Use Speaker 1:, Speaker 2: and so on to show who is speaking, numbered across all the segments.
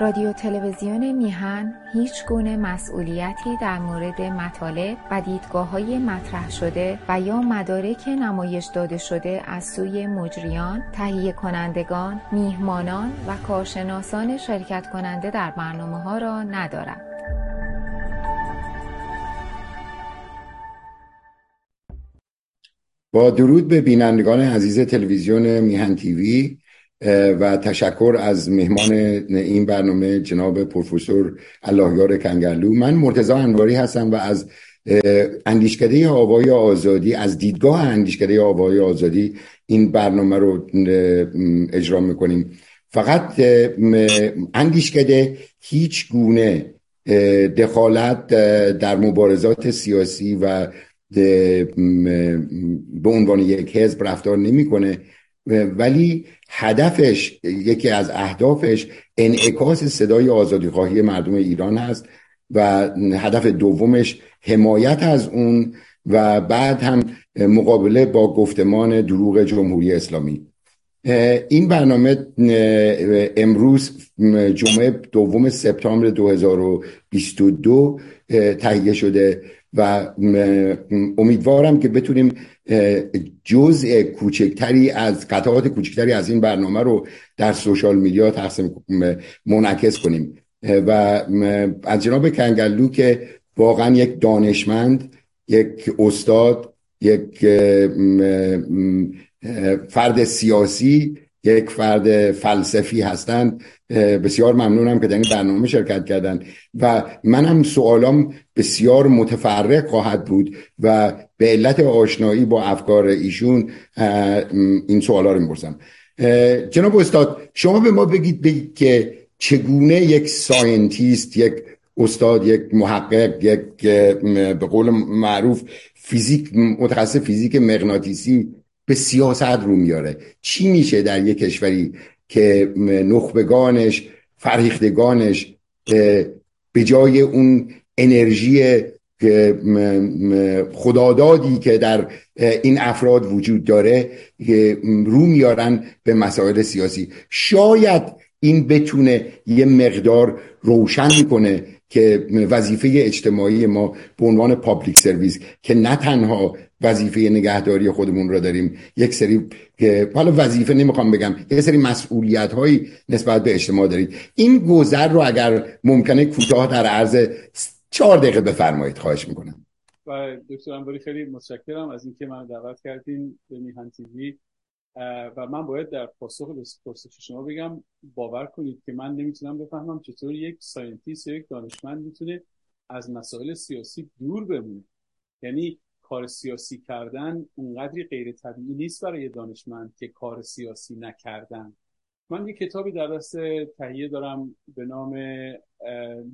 Speaker 1: رادیو تلویزیون میهن هیچ گونه مسئولیتی در مورد مطالب و دیدگاه های مطرح شده و یا مدارک نمایش داده شده از سوی مجریان، تهیه کنندگان، میهمانان و کارشناسان شرکت کننده در برنامه ها را ندارد.
Speaker 2: با درود به بینندگان عزیز تلویزیون میهن تیوی و تشکر از مهمان این برنامه جناب پروفسور اللهیار کنگرلو من مرتضی انواری هستم و از اندیشکده آوای آزادی از دیدگاه اندیشکده آوای آزادی این برنامه رو اجرا می‌کنیم. فقط اندیشکده هیچ گونه دخالت در مبارزات سیاسی و به عنوان یک حزب رفتار نمی‌کنه. ولی هدفش یکی از اهدافش انعکاس صدای آزادیخواهی مردم ایران هست و هدف دومش حمایت از اون و بعد هم مقابله با گفتمان دروغ جمهوری اسلامی. این برنامه امروز جمعه دوم سپتامبر 2022 تهیه شده. و امیدوارم که بتونیم جزء کوچکتری از قطعات کوچکتری از این برنامه رو در سوشال میدیا تقسیم منعکس کنیم. و از جناب کنگلو که واقعا یک دانشمند یک استاد یک فرد سیاسی یک فرد فلسفی هستند. بسیار ممنونم که در این برنامه شرکت کردن و منم سوالام بسیار متفرق خواهد بود و به علت آشنایی با افکار ایشون این سوالا رو می‌پرسم. جناب استاد شما به ما بگید, بگید که چگونه یک scientist یک استاد یک محقق یک به قول معروف فیزیک متخصص فیزیک مغناطیسی به سیاست رو میاره. چی میشه در یک کشوری که نخبگانش فرهیختگانش به جای اون انرژی خدادادی که در این افراد وجود داره رو میارن به مسائل سیاسی. شاید این بتونه یه مقدار روشن می‌کنه که وظیفه اجتماعی ما به عنوان پابلیک سرویس که نه تنها وظیفه نگهداری خودمون رو داریم یک سری که حالا وظیفه نمی‌خوام بگم یک سری مسئولیت هایی نسبت به اجتماع دارید این گذر رو اگر ممکنه کوتاه در عرض چهار دقیقه بفرمایید خواهش می‌کنم.
Speaker 3: و دکتر انواری خیلی متشکرم از اینکه من دعوت کردین به میهن TV. و من باید در پاسخ به پرسش شما بگم باور کنید که من نمی‌تونم بفهمم چطور یک scientist یا یک دانشمند می‌تونه از مسائل سیاسی دور بمونه. یعنی کار سیاسی کردن اونقدری غیر طبیعی نیست برای دانشمند که کار سیاسی نکردن. من یه کتابی در دست تهیه دارم به نام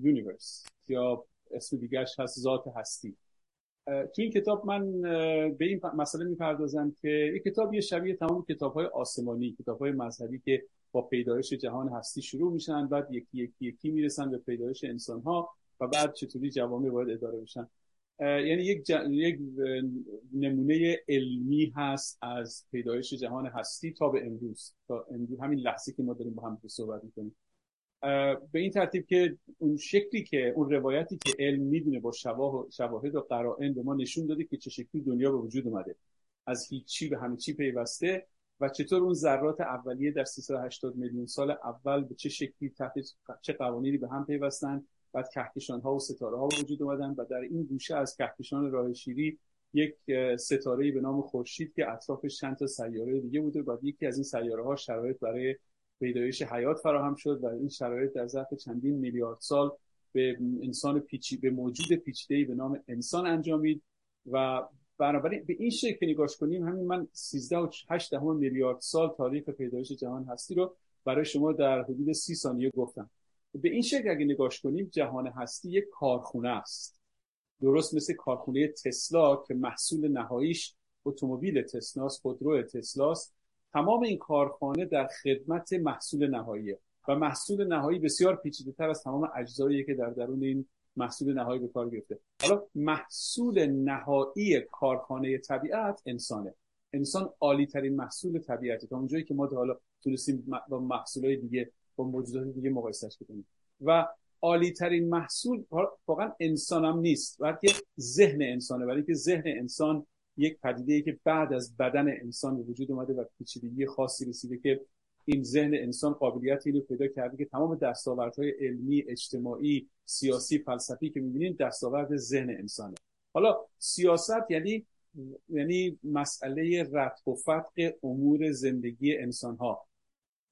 Speaker 3: یونیورس یا اسم دیگرش هست ذات هستی. تو این کتاب من به این مسئله می‌پردازم که این کتاب یه شبیه تمام کتاب های آسمانی کتاب های مذهبی که با پیدایش جهان هستی شروع میشن بعد یکی یکی یکی می‌رسن به پیدایش انسان ها و بعد چطوری جوامع باید اداره بشن. یعنی یک, یک نمونه علمی هست از پیدایش جهان هستی تا به امروز. تا امروز همین لحظه که ما داریم با هم صحبت می‌کنیم. به این ترتیب که اون شکلی که اون روایتی که علم می‌دونه با شواهد و قرائن به ما نشون داده که چه شکلی دنیا به وجود اومده. از هیچی به همه چی پیوسته و چطور اون ذرات اولیه در 380 میلیون سال اول به چه شکلی تحت چه قوانینی به هم پیوستن بعد کهکشان ها و ستاره ها وجود اومدن و در این گوشه از کهکشان راه شیری یک ستاره به نام خورشید که اطرافش چند تا سیاره دیگه بوده و یکی از این سیاره ها شرایط برای پیدایش حیات فراهم شد و این شرایط در ظرف چندین میلیارد سال به انسان پیچی به موجود پیچیده‌ای به نام انسان انجامید و بنابراین به این شکل نگاش کنیم همین من 13 و 8 میلیارد سال تاریخ پیدایش جهان هستی رو برای شما در حدود 30 ثانیه گفتم. به این شکل اگه نگاش کنیم جهان هستی یک کارخونه است. درست مثل کارخونه تسلا که محصول نهاییش اتومبیل تسلاست خودرو تسلاست. تمام این کارخانه در خدمت محصول نهایی و محصول نهایی بسیار پیچیده تر از تمام اجزایی که در درون این محصول نهایی به کار گرفته. حالا محصول نهایی کارخانه طبیعت انسانه. انسان عالی ترین محصول طبیعته. تا اونجایی که ما تا حالا تونستیم با محصولای دیگه با موجودات دیگه مقایسهش بکنیم. و عالی ترین محصول واقعا انسان هم نیست بلکه ذهن انسانه. ولی که ذهن انسان یک پدیده ای که بعد از بدن انسان وجود اومده و پیچیدگی خاصی رسیده که این ذهن انسان قابلیت اینو پیدا کرده که تمام دستاوردهای علمی اجتماعی سیاسی فلسفی که می‌بینید دستاورد ذهن انسانه. حالا سیاست یعنی یعنی مسئله رفع و فتق امور زندگی انسان ها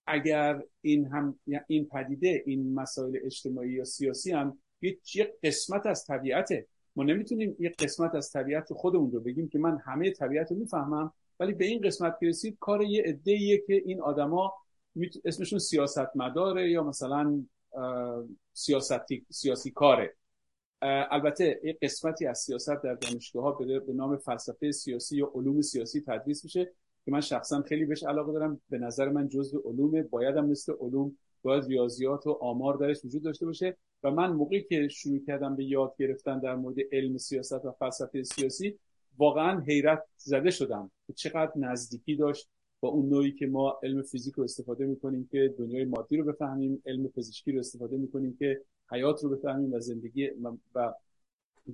Speaker 3: اگر این هم این پدیده این مسائل اجتماعی یا سیاسی هم یک قسمت از طبیعته. ما نمی‌تونیم یک قسمت از طبیعت خودمون رو بگیم که من همه طبیعت رو می‌فهمم ولی به این قسمت که رسید کار یه عده که این آدما اسمشون سیاست مداره یا مثلا سیاستی سیاسی کاره البته یک قسمتی از سیاست در دانشگاه ها به نام فلسفه سیاسی یا علوم سیاسی تدریس میشه که من شخصا خیلی بهش علاقه دارم. به نظر من جزء علومه. بایدم مثل علوم باید ریاضیات و آمار درش وجود داشته باشه. و من موقعی که شروع کردم به یاد گرفتن در مورد علم سیاست و فلسفه سیاسی واقعا حیرت زده شدم که چقدر نزدیکی داشت با اون نوعی که ما علم فیزیک رو استفاده می‌کنیم که دنیای مادی رو بفهمیم علم پزشکی رو استفاده می‌کنیم که حیات رو بفهمیم و زندگی و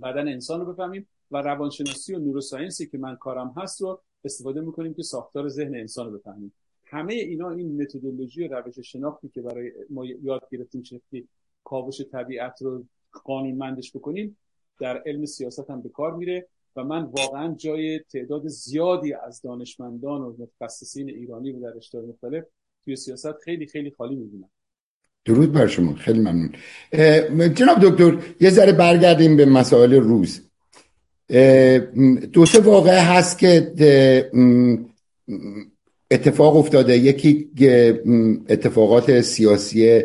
Speaker 3: بدن انسان رو بفهمیم و روانشناسی و نوروساینسی که من کارم هست رو استفاده می‌کنیم که ساختار ذهن انسان رو بفهمیم. همه اینا این متدولوژی و روش شناختی که برای ما یاد گرفتیم شکلی کاوش طبیعت رو قانونمندش بکنیم در علم سیاست هم به کار میره و من واقعا جای تعداد زیادی از دانشمندان و متخصصین ایرانی رو در رشته مختلف توی سیاست خیلی خیلی خالی می‌بینم.
Speaker 2: درود بر شما خیلی ممنون. جناب دکتر یه ذره برگردیم به مسائل روز. دو سه واقعه هست که اتفاق افتاده. یکی اتفاقات سیاسی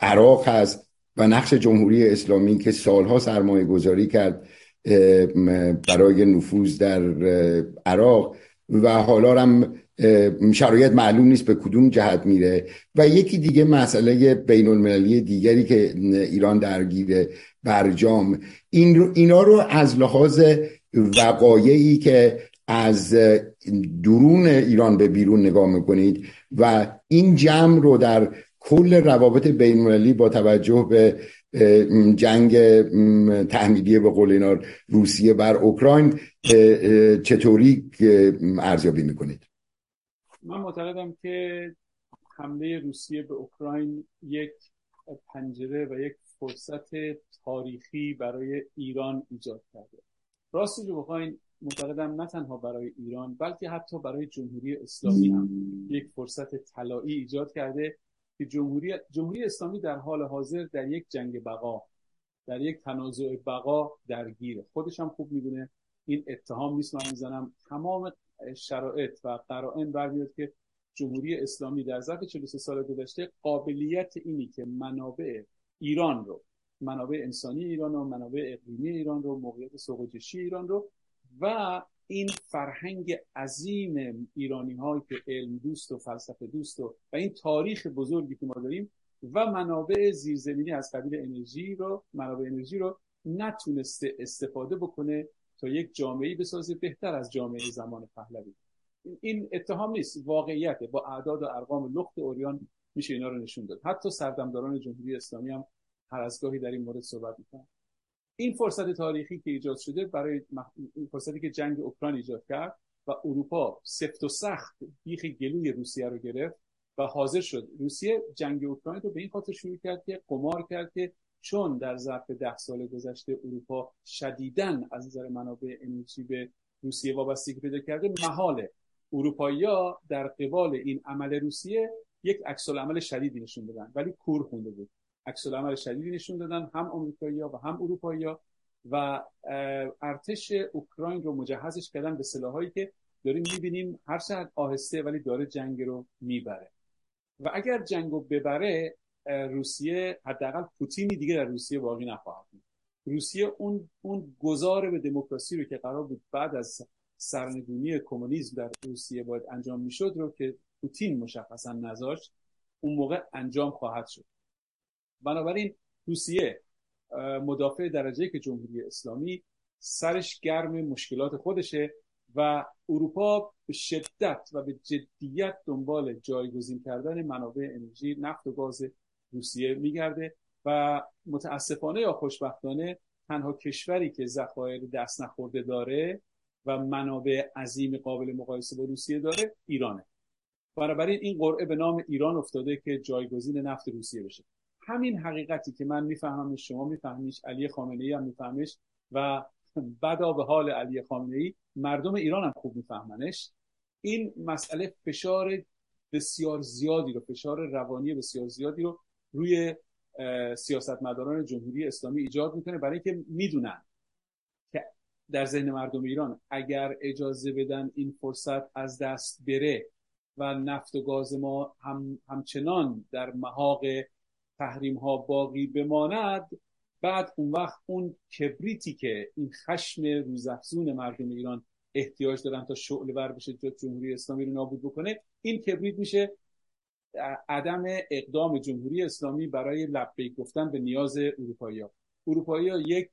Speaker 2: عراق هست و نقش جمهوری اسلامی که سالها سرمایه گذاری کرد برای نفوذ در عراق و حالا هم شرایط معلوم نیست به کدوم جهت میره و یکی دیگه مسئله بین المللی دیگری که ایران درگیره برجام. این رو اینا رو از لحاظ وقایعی که از درون ایران به بیرون نگاه می‌کنید و این جمع رو در کل روابط بین با توجه به جنگ تحمیلی به قول اینا روسیه بر اوکراین چطوری ارزیابی می‌کنید؟
Speaker 3: من معتقدم که حمله روسیه به اوکراین یک پنجره و یک فرصت تاریخی برای ایران ایجاد کرده. راستش رو بخواین معتقدم نه تنها برای ایران بلکه حتی برای جمهوری اسلامی هم یک فرصت طلایی ایجاد کرده. که جمهوری جمهوری اسلامی در حال حاضر در یک جنگ بقا در یک تنازع بقا درگیره. خودش هم خوب می‌دونه. این اتهام نیست من می‌زنم. تمام شرایط و قرائن برمیاد که جمهوری اسلامی در ظرف 43 سال گذشته قابلیت اینی که منابع ایران رو منابع انسانی ایران و منابع اقلیمی ایران رو موقعیت سوق ایران رو و این فرهنگ عظیم ایرانی هایی که علم دوست و فلسفه دوست و, و این تاریخ بزرگی که ما داریم و منابع زیرزمینی از قبیل انرژی رو منابع انرژی رو نتونسته استفاده بکنه تا یک جامعه بسازه بهتر از جامعه زمان پهلوی. این اتهام نیست واقعیته. با اعداد و ارقام لخت اوریان میشه اینا رو نشون داد. حتی سردمداران جمهوری اسلامی هم هر از گاهی در این مورد صحبت می‌کنن. این فرصت تاریخی که ایجاد شده برای فرصتی که جنگ اوکراین ایجاد کرد و اروپا سفت و سخت بیخ گلوی روسیه رو گرفت و حاضر شد. روسیه جنگ اوکراین رو به این خاطر شروع کرد که قمار کرد که چون در ظرف ده سال گذشته اروپا شدیدن از نظر منابع انرژی به روسیه وابستگی پیدا کرده محاله اروپایی‌ها در قبال این عمل روسیه یک عکس عمل شدیدی نشون دادن ولی کور خونده بود. عکس عمل شدیدی نشون دادن هم آمریکایی‌ها و هم اروپایی‌ها و ارتش اوکراین رو مجهزش کردن به سلاحایی که داریم می‌بینیم هر چقدر آهسته ولی داره جنگ رو می‌بره. و اگر جنگ رو ببره روسیه حداقل پوتینی دیگه در روسیه باقی نخواهد بود. روسیه اون اون گذار به دموکراسی رو که قرار بود بعد از سرنگونی کمونیسم در روسیه باید انجام می‌شد رو که پوتین مشخصا نذاشت اون موقع انجام خواهد شد. بنابراین روسیه مدافع درجه که جمهوری اسلامی سرش گرم مشکلات خودشه و اروپا به شدت و به جدیت دنبال جایگزین کردن منابع انرژی نفت و گاز روسیه میگرده و متاسفانه یا خوشبختانه تنها کشوری که ذخایر دست نخورده داره و منابع عظیم قابل مقایسه با روسیه داره ایرانه. بنابراین این قرعه به نام ایران افتاده که جایگزین نفت روسیه بشه. همین حقیقتی که من میفهممش شما میفهمیش علی خامنه ای هم میفهمش و بدا به حال علی خامنه ای مردم ایران هم خوب میفهمنش. این مسئله فشار بسیار زیادی رو فشار روانی بسیار زیادی رو روی سیاستمداران جمهوری اسلامی ایجاد می‌کنه برای اینکه می‌دونن که در ذهن مردم ایران اگر اجازه بدن این فرصت از دست بره و نفت و گاز ما هم همچنان در محاق تحریم ها باقی بماند بعد اون وقت اون کبریتی که این خشم روزافزون مردم ایران احتیاج دارن تا شعله ور بشه جمهوری اسلامی رو نابود بکنه این کبریت میشه عدم اقدام جمهوری اسلامی برای لبیک گفتن به نیاز اروپایی ها اروپایی ها یک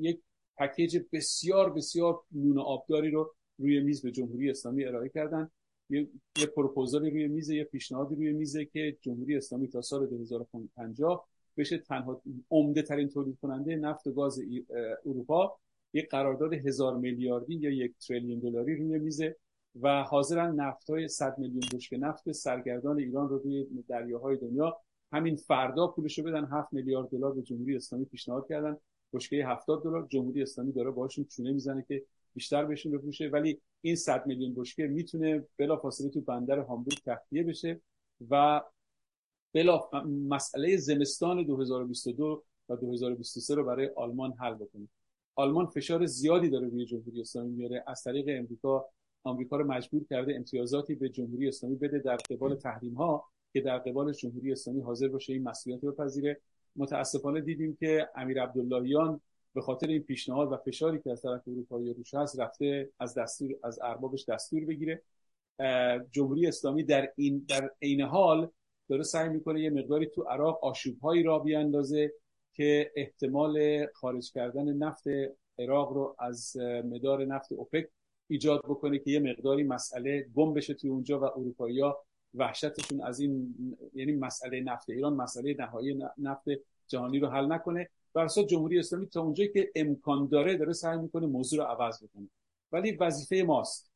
Speaker 3: یک پکیج بسیار بسیار نون آبداری رو روی میز به جمهوری اسلامی ارائه کردن. یه, یه پروپوزالی روی میز یه پیشنهادی روی میزه که جمهوری اسلامی تا سال 2050 بشه تنها عمده ترین تولید کننده نفت و گاز اروپا. یک قرارداد هزار میلیاردی یا یک تریلیون دلاری روی میزه و حاضرن نفت های 100 میلیون بشکه نفت سرگردان ایران رو روی دریاهای دنیا همین فردا پولش رو بدن. 7 میلیارد دلار به جمهوری اسلامی پیشنهاد کردن. بشکه 70 دلار جمهوری اسلامی داره باشون چونه می‌زنه که بیشتر بهشون بفروشه. ولی این 100 میلیون بشکه می‌تونه بلافاصله تو بندر هامبورگ تخلیه بشه و بلا مسئله زمستان 2022 و 2023 رو برای آلمان حل بکنه. آلمان فشار زیادی داره روی جمهوری اسلامی میاره. از طریق امریکا آمریکا رو مجبور کرده امتیازاتی به جمهوری اسلامی بده در قبال تحریم ها که در قبال جمهوری اسلامی حاضر باشه این مسئولیت رو بپذیره. متاسفانه دیدیم که امیر عبداللهیان به خاطر این پیشنهاد و فشاری که از طرف اروپایی روش هست رفته از دستور از اربابش دستور بگیره. جمهوری اسلامی در این در عین حال داره سعی می‌کنه یه مقداری تو عراق آشوبهایی را بیاندازه که احتمال خارج کردن نفت عراق رو از مدار نفت اوپک ایجاد بکنه که یه مقداری مسئله گم بشه توی اونجا و اروپایی‌ها وحشتشون از این یعنی مسئله نفت ایران مسئله نهایی نفت جهانی رو حل نکنه. بر جمهوری اسلامی تا اونجایی که امکان داره داره سعی می‌کنه موضوع رو عوض بکنه. ولی وظیفه ماست.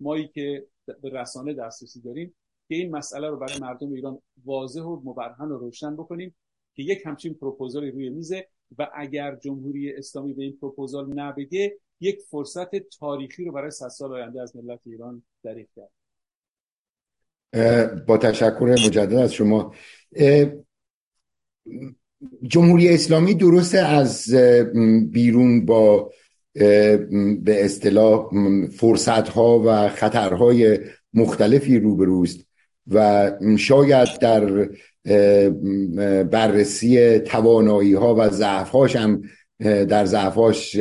Speaker 3: مایی که به رسانه دسترسی داریم که این مسئله رو برای مردم ایران واضح و مبرهن و روشن بکنیم که یک همچین پروپوزالی روی میزه و اگر جمهوری اسلامی به این پروپوزال نبگه یک فرصت تاریخی رو برای صد سال آینده از ملت ایران دریغ کرد.
Speaker 2: با تشکر مجدد از شما. جمهوری اسلامی درسته از بیرون با به اصطلاح فرصت ها و خطرهای مختلفی روبروست و شاید در بررسی توانایی ها و ضعف هم در ضعفهاش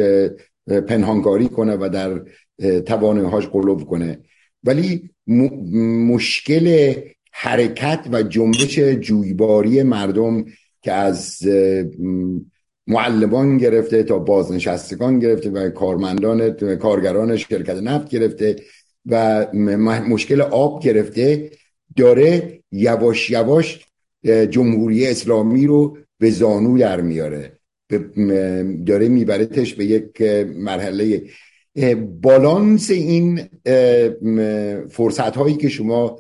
Speaker 2: پنهانکاری کنه و در توانایی‌هاش قلوب کنه. ولی مشکل حرکت و جنبش جویباری مردم که از معلمان گرفته تا بازنشستگان گرفته و کارمندان کارگران شرکت نفت گرفته و مشکل آب گرفته داره یواش یواش جمهوری اسلامی رو به زانو در میاره. داره میبرتش به یک مرحله. بالانس این فرصت هایی که شما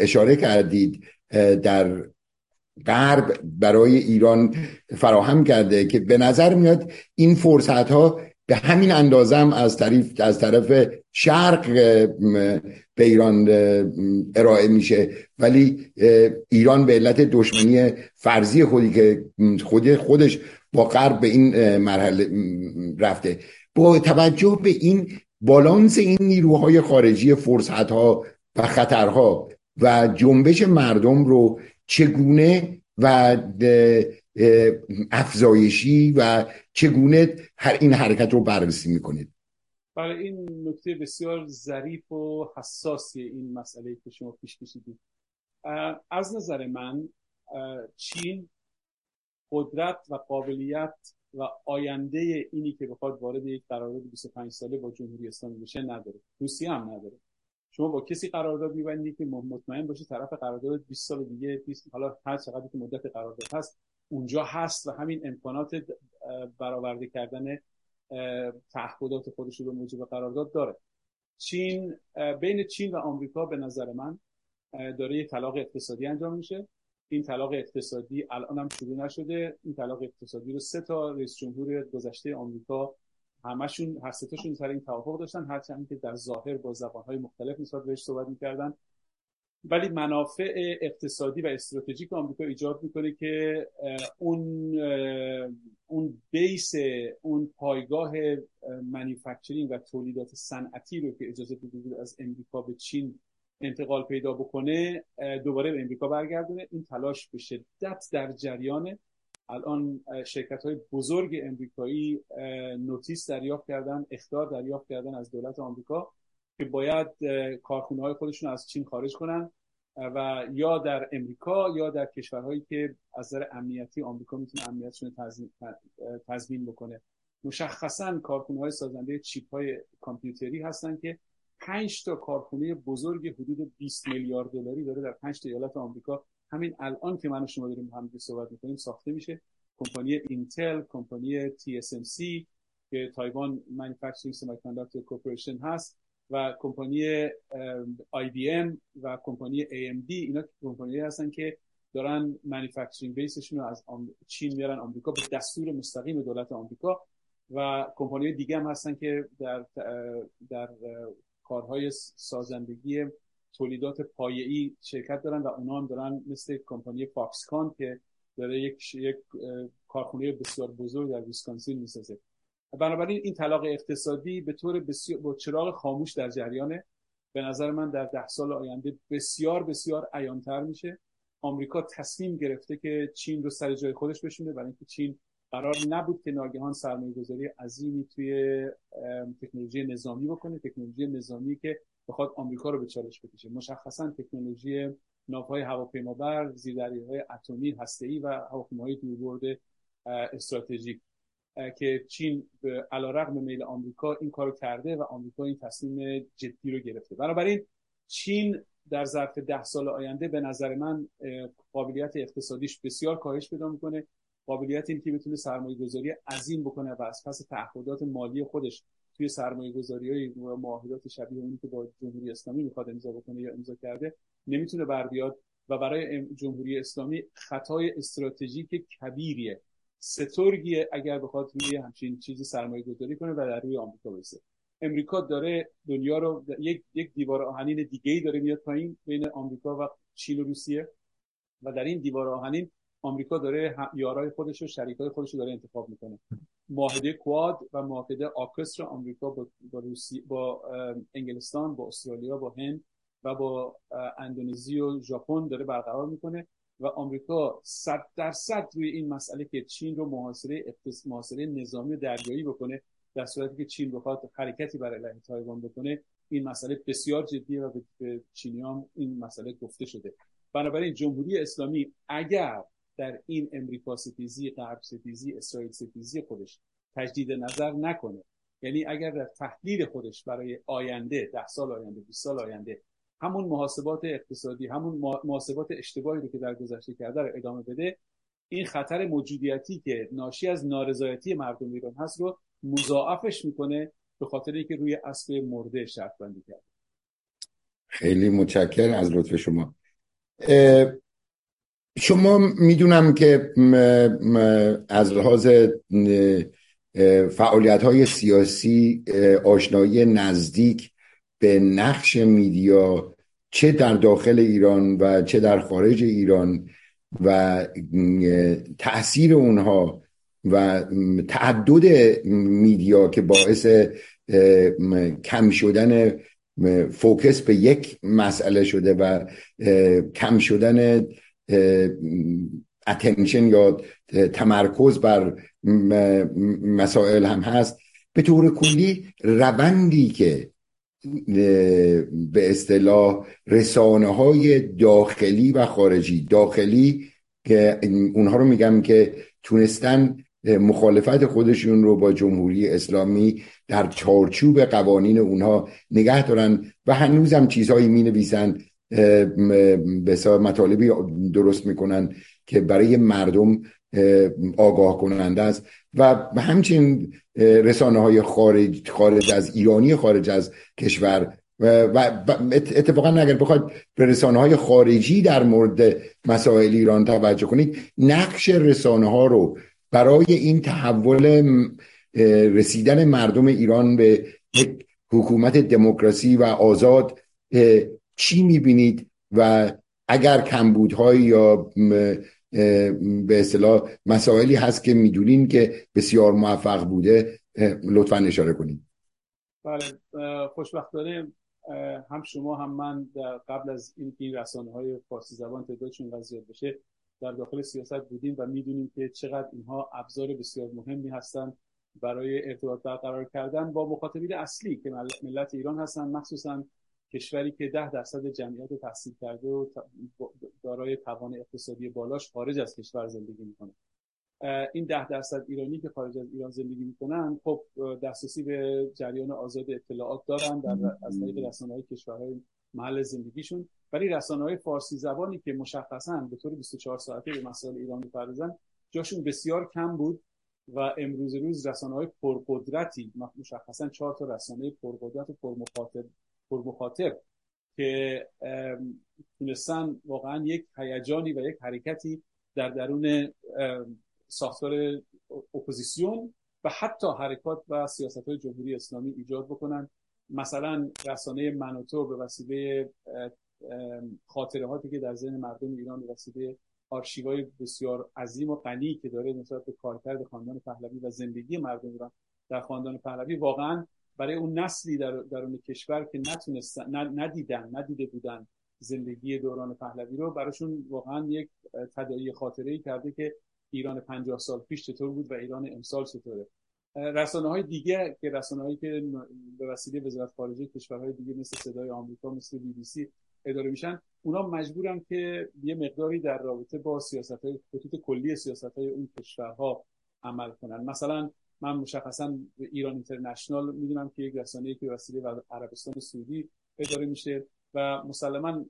Speaker 2: اشاره کردید در غرب برای ایران فراهم کرده که به نظر میاد این فرصت ها به همین اندازه هم از طرف از طرف شرق به ایران ارائه میشه. ولی ایران به علت دشمنی فرضی خودی که خود خودش با غرب به این مرحله رفته. با توجه به این بالانس این نیروهای خارجی فرصت ها و خطرها و جنبش مردم رو چگونه و افزایشی و چگونه هر این حرکت رو بررسی می‌کنید؟
Speaker 3: برای بله، این نکته بسیار ظریف و حساسی این مسئله که شما پیش کشیدید. از نظر من چین قدرت و قابلیت و آینده اینی که بخواد وارد یک قرارداد 25 ساله با جمهوری اسلامی بشه نداره. روسیه هم نداره. شما با کسی قرارداد میبندی که مطمئن باشه طرف قرارداد 20 سال دیگه 20 حالا هر چقدر که مدت قرارداد هست اونجا هست و همین امکانات برآورده کردن تعهدات خودش رو به موجب قرارداد داره. چین بین چین و آمریکا به نظر من داره یه طلاق اقتصادی انجام میشه. این طلاق اقتصادی الان هم شروع نشده. این طلاق اقتصادی رو سه تا رئیس جمهور گذشته آمریکا همشون هر سه تاشون سر این توافق داشتن هرچند که در ظاهر با زبانهای مختلف نسبت بهش صحبت می‌کردن. ولی منافع اقتصادی و استراتژیک آمریکا ایجاد می‌کنه که اون اون بیس اون پایگاه منیفکچرینگ و تولیدات صنعتی رو که اجازه بود از امریکا به چین انتقال پیدا بکنه دوباره به امریکا برگردونه. این تلاش به شدت در جریانه. الان شرکت های بزرگ امریکایی نوتیس دریافت کردن اختار دریافت کردن از دولت آمریکا که باید کارخونه های خودشون از چین خارج کنن و یا در امریکا یا در کشورهایی که از نظر امنیتی آمریکا می‌تونه امنیتشون تضمین بکنه. مشخصا کارخونه های سازنده چیپ های کامپیوتری هستن که 5 تا کارخونه بزرگ حدود 20 میلیارد دلاری داره در 5 تا ایالت آمریکا همین الان که من و شما داریم هم صحبت می‌کنیم ساخته میشه کمپانی Intel کمپانی TSMC که Taiwan Manufacturing Semiconductor Corporation هست و کمپانی IBM و کمپانی AMD اینا کمپانی هستن که دارن مانیفکتچرینگ بیسشون رو از چین میارن آمریکا به دستور مستقیم دولت آمریکا و کمپانی دیگه هم هستن که در در کارهای سازندگی تولیدات پایه‌ای شرکت دارن و اونا هم دارن مثل کمپانی فاکسکان که داره یک یک کارخونه بسیار بزرگ در ویسکانسین می‌سازه. بنابراین این طلاق اقتصادی به طور بسیار با چراغ خاموش در جریانه. به نظر من در ده سال آینده بسیار بسیار عیانتر میشه. آمریکا تصمیم گرفته که چین رو سر جای خودش بشونه برای اینکه چین قرار نبود که ناگهان سرمایه گذاری عظیمی توی تکنولوژی نظامی بکنه. تکنولوژی نظامی که بخواد آمریکا رو به چالش بکشه. مشخصا تکنولوژی ناوهای هواپیمابر زیردریاهای اتمی هسته‌ای و هواپیماهای دوربرد استراتژیک. که چین علیرغم میل آمریکا این کارو کرده و آمریکا این تصمیم جدی رو گرفته. بنابراین چین در ظرف ده سال آینده به نظر من قابلیت اقتصادیش بسیار کاهش پیدا می‌کنه. قابلیت این که بتونه سرمایه گذاری عظیم بکنه و از پس تعهدات مالی خودش توی سرمایه گذاری های معاهدات شبیه اونی که با جمهوری اسلامی می‌خواد امضا بکنه یا امضا کرده نمی‌تونه بر بیاد و برای جمهوری اسلامی خطای استراتژیک کبیریه. سترگیه اگر بخواد روی همچین چیزی سرمایه گذاری کنه و در روی آمریکا برسه. امریکا داره دنیا رو یک یک دیوار آهنین دیگه ای داره میاد پایین بین آمریکا و چین و روسیه و در این دیوار آهنین آمریکا داره یارای خودش و شریکای خودش رو داره انتخاب می‌کنه. معاهده کواد و معاهده آکس رو آمریکا با با, روسی، با انگلستان با استرالیا با هند و با اندونزی و ژاپن داره برقرار می‌کنه و آمریکا صد درصد روی این مسئله که چین رو محاصره محاصره نظامی و دریایی بکنه در صورتی که چین بخواد حرکتی برای علیه تایوان بکنه این مسئله بسیار جدیه و به چینیان این مسئله گفته شده. بنابراین جمهوری اسلامی اگر در این امریکا ستیزی غرب ستیزی اسرائیل ستیزی خودش تجدید نظر نکنه. یعنی اگر در تحلیل خودش برای آینده ده سال آینده 20 سال آینده همون محاسبات اقتصادی همون محاسبات اشتباهی رو که در گذشته کرده رو ادامه بده این خطر موجودیتی که ناشی از نارضایتی مردم ایران هست رو مضاعفش می‌کنه به خاطر اینکه روی اسب مرده شرط بندی کرده.
Speaker 2: خیلی متشکرم از لطف شما. شما می‌دونم که از لحاظ فعالیت های سیاسی آشنایی نزدیک به نقش media چه در داخل ایران و چه در خارج ایران و تاثیر اونها و تعدد media که باعث کم شدن focus به یک مسئله شده و کم شدن attention یا تمرکز بر مسائل هم هست. به طور کلی روندی که به اصطلاح رسانه های داخلی و خارجی داخلی که اونها رو میگم که تونستن مخالفت خودشون رو با جمهوری اسلامی در چارچوب قوانین اونها نگه دارن و هنوزم چیزهایی می نویسن به مطالبی درست می‌کنن که برای مردم آگاه کننده است. و همچنین رسانه های خارج, خارج از ایرانی خارج از کشور و اتفاقا اگر بخواید به رسانه های خارجی در مورد مسائل ایران توجه کنید نقش رسانه ها رو برای این تحول رسیدن مردم ایران به یک حکومت دموکراسی و آزاد چی می‌بینید و اگر کمبودهایی یا به اصطلاح مسائلی هست که می‌دونین که بسیار موفق بوده لطفا اشاره کنید
Speaker 3: بله خوشبختانه هم شما هم من قبل از این این رسانه های فارسی زبان تعدادشون وضعیت بشه در داخل سیاست بودیم و می‌دونیم که چقدر اینها ابزار بسیار مهمی هستند برای ارتباط برقرار کردن با مخاطبین اصلی که ملت ایران هستن مخصوصا کشوری که ده درصد جمعیت تحصیل کرده و دارای توان اقتصادی بالاش خارج از کشور زندگی می‌کنه. این ده درصد ایرانی که خارج از ایران زندگی می‌کنن خب دسترسی به جریان آزاد اطلاعات دارن در از طریق رسانه‌های کشورهای محل زندگیشون. ولی رسانه‌های فارسی زبانی که مشخصا به طور 24 ساعته به مسائل ایران می‌پردازن جاشون بسیار کم بود و امروز روز رسانه های پرقدرتی مشخصا چهار تا رسانه پرقدرت و پرمخاطب پرمخاطب که تونستن واقعا یک هیجانی و یک حرکتی در درون ساختار اپوزیسیون و حتی حرکات و سیاست های جمهوری اسلامی ایجاد بکنن. مثلا رسانه منوتو به وسیله خاطراتی که در ذهن مردم ایران به وسیله آرشیوهای بسیار عظیم و غنی که داره نسبت به کارکرد خاندان پهلوی و زندگی مردم ایران در خاندان پهلوی واقعا برای اون نسلی در درون کشور که نتونستن ندیدن ندیده بودن زندگی دوران پهلوی رو براشون واقعا یک تداعی خاطره ای کرده که ایران 50 سال پیش چطور بود و ایران امسال چطوره. رسانه های دیگه که رسانه هایی که به وسیله وزارت خارجه کشورهای دیگه مثل صدای آمریکا مثل بی بی سی اداره میشن اونا مجبورن که یه مقداری در رابطه با سیاست های خطوط کلی سیاست های اون کشورها عمل کنن. مثلا من مشخصا ایران اینترنشنال می‌دونم که یک رسانه که وسیله و عربستان سعودی اداره میشه و مسلما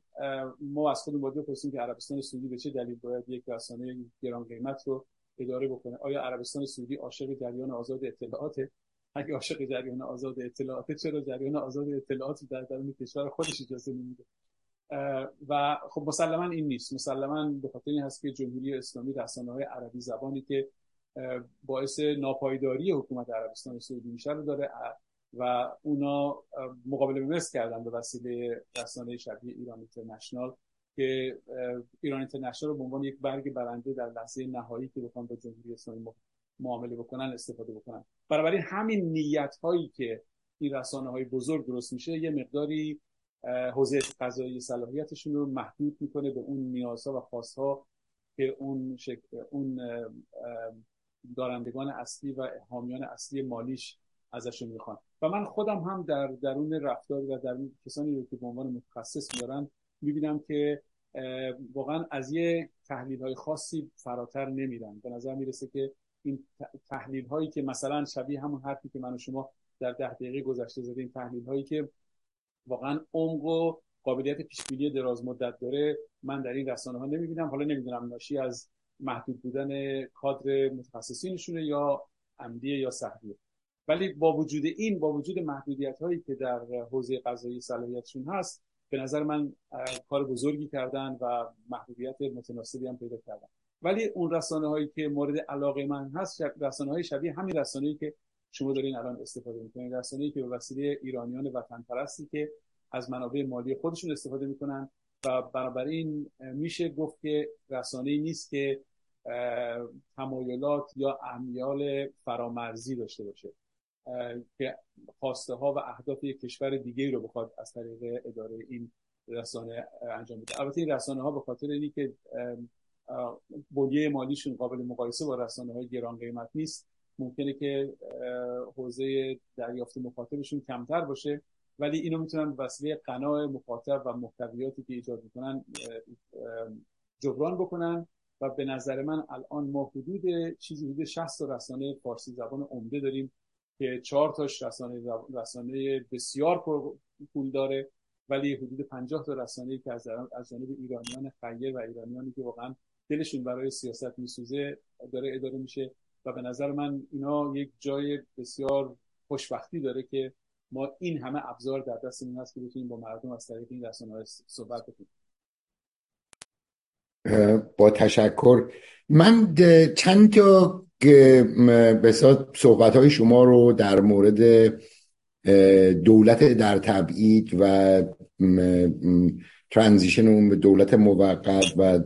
Speaker 3: ما از خودمون باید بپرسیم که عربستان سعودی به چه دلیل باید یک رسانه گران قیمت رو اداره بکنه. آیا عربستان سعودی عاشق جریان آزاد اطلاعاته؟ اگه عاشق جریان آزاد اطلاعات چرا جریان آزاد اطلاعات در درون کشور خودش اجازه نمیده؟ و خب مسلما این نیست. مسلما به خاطر این هست که جمهوری اسلامی رسانه های عربی زبانی که باعث ناپایداری حکومت عربستان سعودی میشه رو داره و اونا مقابله به کردن به وسیله رسانه شبیه ایران اینترنشنال که ایران اینترنشنال رو به عنوان یک برگ برنده در لحظه نهایی که بخوان با جمهوری اسلامی معامله بکنن استفاده بکنن. برابری همین نیت هایی که این رسانه های بزرگ درست میشه یه مقداری حوزه قضایی صلاحیتشون رو محدود می‌کنه به اون نیازها و خواستها که اون اون دارندگان اصلی و حامیان اصلی مالیش ازشون می‌خوان. و من خودم هم در درون رفتار و در کسانی رو که به عنوان متخصص میارن می‌بینم که واقعا از یه تحلیل های خاصی فراتر نمیرن. به نظر می‌رسه که این تحلیل هایی که مثلا شبیه همون حرفی که من و شما در ده دقیقه گذشته زدیم تحلیل هایی که واقعا عمق و قابلیت پیش بینی دراز مدت داره من در این رسانه ها نمی‌بینم. حالا نمی‌دونم ناشی از محدود بودن کادر متخصصینشونه یا عمدیه یا سهمیه. ولی با وجود این با وجود محدودیت هایی که در حوزه قضایی صلاحیتشون هست به نظر من کار بزرگی کردن و محدودیت متناسبی هم پیدا کردن. ولی اون رسانه هایی که مورد علاقه من هست رسانه های شبیه همین رسانه هایی که شما دارین الان استفاده می‌کنین. رسانه هایی که به وسیله ایرانیان وطن پرستی که از منابع مالی خودشون استفاده می‌کنن و بنابراین میشه گفت که رسانه نیست که تمایلات یا امیال فرامرزی داشته باشه که خواسته ها و اهداف یک کشور دیگه رو بخواد از طریق اداره این رسانه انجام بده. البته این رسانه ها به خاطر اینی که مالیشون قابل مقایسه با رسانه های گران قیمت نیست ممکنه که حوزه دریافت مخاطبشون کمتر باشه. ولی اینو می‌تونن وسیله قناع مخاطب و محتویاتی که ایجاد می‌کنن جبران بکنن و و به نظر من الان ما حدود چیزی حدود 60 رسانه فارسی زبان عمده داریم که چهار تاش رسانه رسانه بسیار پول داره ولی حدود 50 تا رسانه که از از جانب ایرانیان خیر و ایرانیانی که واقعا دلشون برای سیاست میسوزه داره اداره میشه و به نظر من اینا یک جای بسیار خوشبختی داره که ما این همه ابزار در دستمون هست که بتونیم با مردم از طریق این رسانه صحبت بکنیم.
Speaker 2: با تشکر. من چند تا به صحبت های شما رو در مورد دولت در تبعید و ترانزیشن اون به دولت موقت و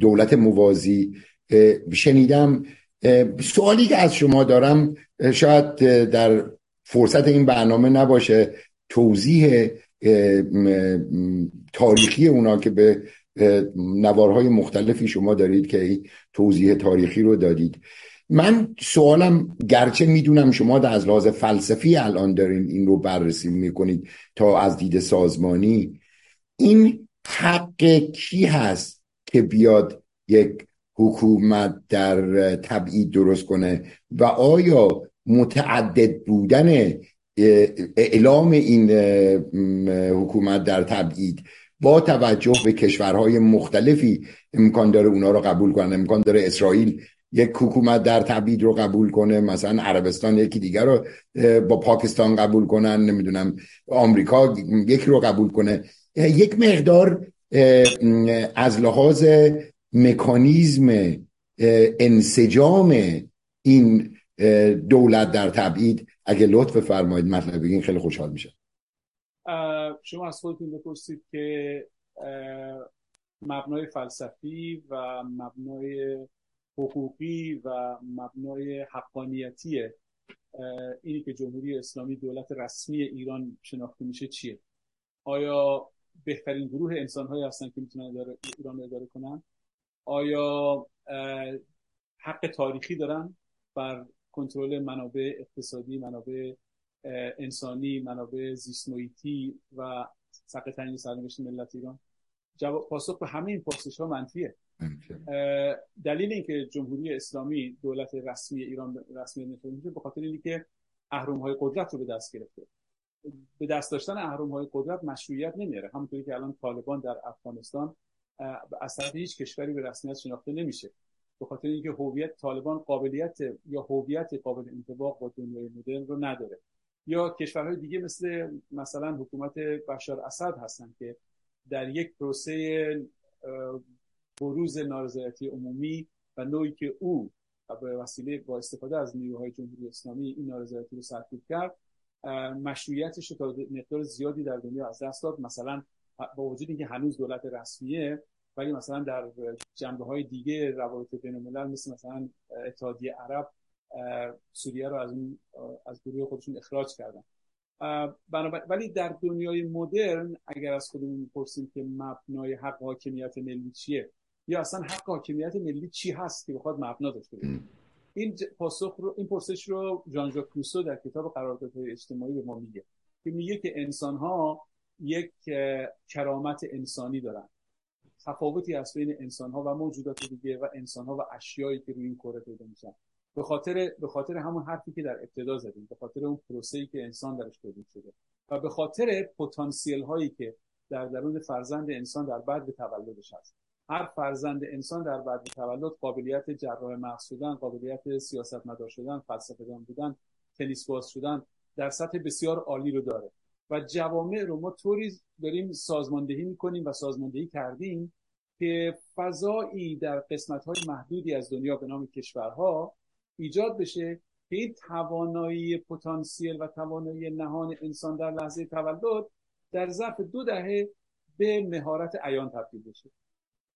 Speaker 2: دولت موازی شنیدم سوالی که از شما دارم شاید در فرصت این برنامه نباشه توضیح تاریخی اونا که به نوارهای مختلفی شما دارید که توضیح تاریخی رو دادید. من سوالم گرچه می‌دونم شما در از لحاظ فلسفی الان دارین این رو بررسی می‌کنید تا از دید سازمانی این حق کی هست که بیاد یک حکومت در تبعید درست کنه و آیا متعدد بودن اعلام این حکومت در تبعید با توجه به کشورهای مختلفی امکان داره اونا رو قبول کنن؟ امکان داره اسرائیل یک حکومت در تبعید رو قبول کنه مثلا عربستان یکی دیگر رو با پاکستان قبول کنن نمی‌دونم آمریکا یکی رو قبول کنه. یک مقدار از لحاظ مکانیزم انسجام این دولت در تبعید. اگه لطف فرمایید مطلب بگین خیلی خوشحال میشه
Speaker 3: شما از خودتون بپرسید که مبنای فلسفی و مبنای حقوقی و مبنای حقانیتی اینی که جمهوری اسلامی دولت رسمی ایران شناخته میشه چیه؟ آیا بهترین گروه انسان هایی هستن که می‌تونن ایران رو اداره کنن؟ آیا حق تاریخی دارن بر کنترل منابع اقتصادی منابع انسانی منابع زیست و سقط تعیین سرنوشت ملت ایران؟ جواب پاسخ به همه این پرسش ها منفیه. دلیل اینکه جمهوری اسلامی دولت رسمی ایران رسمی میشه به خاطر اینکه اهرم های قدرت رو به دست گرفته. به دست داشتن اهرم های قدرت مشروعیت نمیاره. همونطوری که الان طالبان در افغانستان از طرف هیچ کشوری به رسمیت شناخته نمیشه. به خاطر اینکه هویت طالبان قابلیت یا هویت قابل انطباق با دنیای مدرن رو نداره. یا کشورهای دیگه مثل مثلا حکومت بشار اسد هستن که در یک پروسه بروز نارضایتی عمومی و نوعی که او به وسیله با استفاده از نیروهای جمهوری اسلامی این نارضایتی رو سرکوب کرد مشروعیتش رو تا مقدار زیادی در دنیا از دست داد. مثلا با وجود اینکه هنوز دولت رسمیه ولی مثلا در جنبه های دیگه روابط بین الملل مثل مثلا اتحادیه عرب سوریه رو از اون از گروه خودشون اخراج کردن. ولی در دنیای مدرن اگر از خودمون پرسیم که مبنای حق حاکمیت ملی چیه یا اصلا حق حاکمیت ملی چی هست که بخواد مبنا داشته باشه؟ این پاسخ رو این پرسش رو ژان ژاک روسو در کتاب قراردادهای اجتماعی به ما میگه که میگه که انسان ها یک کرامت انسانی دارن. تفاوتی هست بین انسان ها و موجودات دیگه و انسان ها و اشیایی که روی این کره پیدا میشن. به خاطر به خاطر همون حرفی که در ابتدا زدیم به خاطر اون پروسه‌ای که انسان درش تولید شده و به خاطر پتانسیل هایی که در درون فرزند انسان در بعد تولدش هست. هر فرزند انسان در بعد تولد قابلیت جراح مغز شدن قابلیت سیاست مدار شدن فلسفه دان بودن تنیس باز شدن در سطح بسیار عالی رو داره. و جوامع رو ما طوری داریم سازماندهی می‌کنیم و سازماندهی کردیم که فضایی در قسمت های محدودی از دنیا به نام کشورها ایجاد بشه که این توانایی پتانسیل و توانایی نهان انسان در لحظه تولد در ظرف دو دهه به مهارت عیان تبدیل بشه.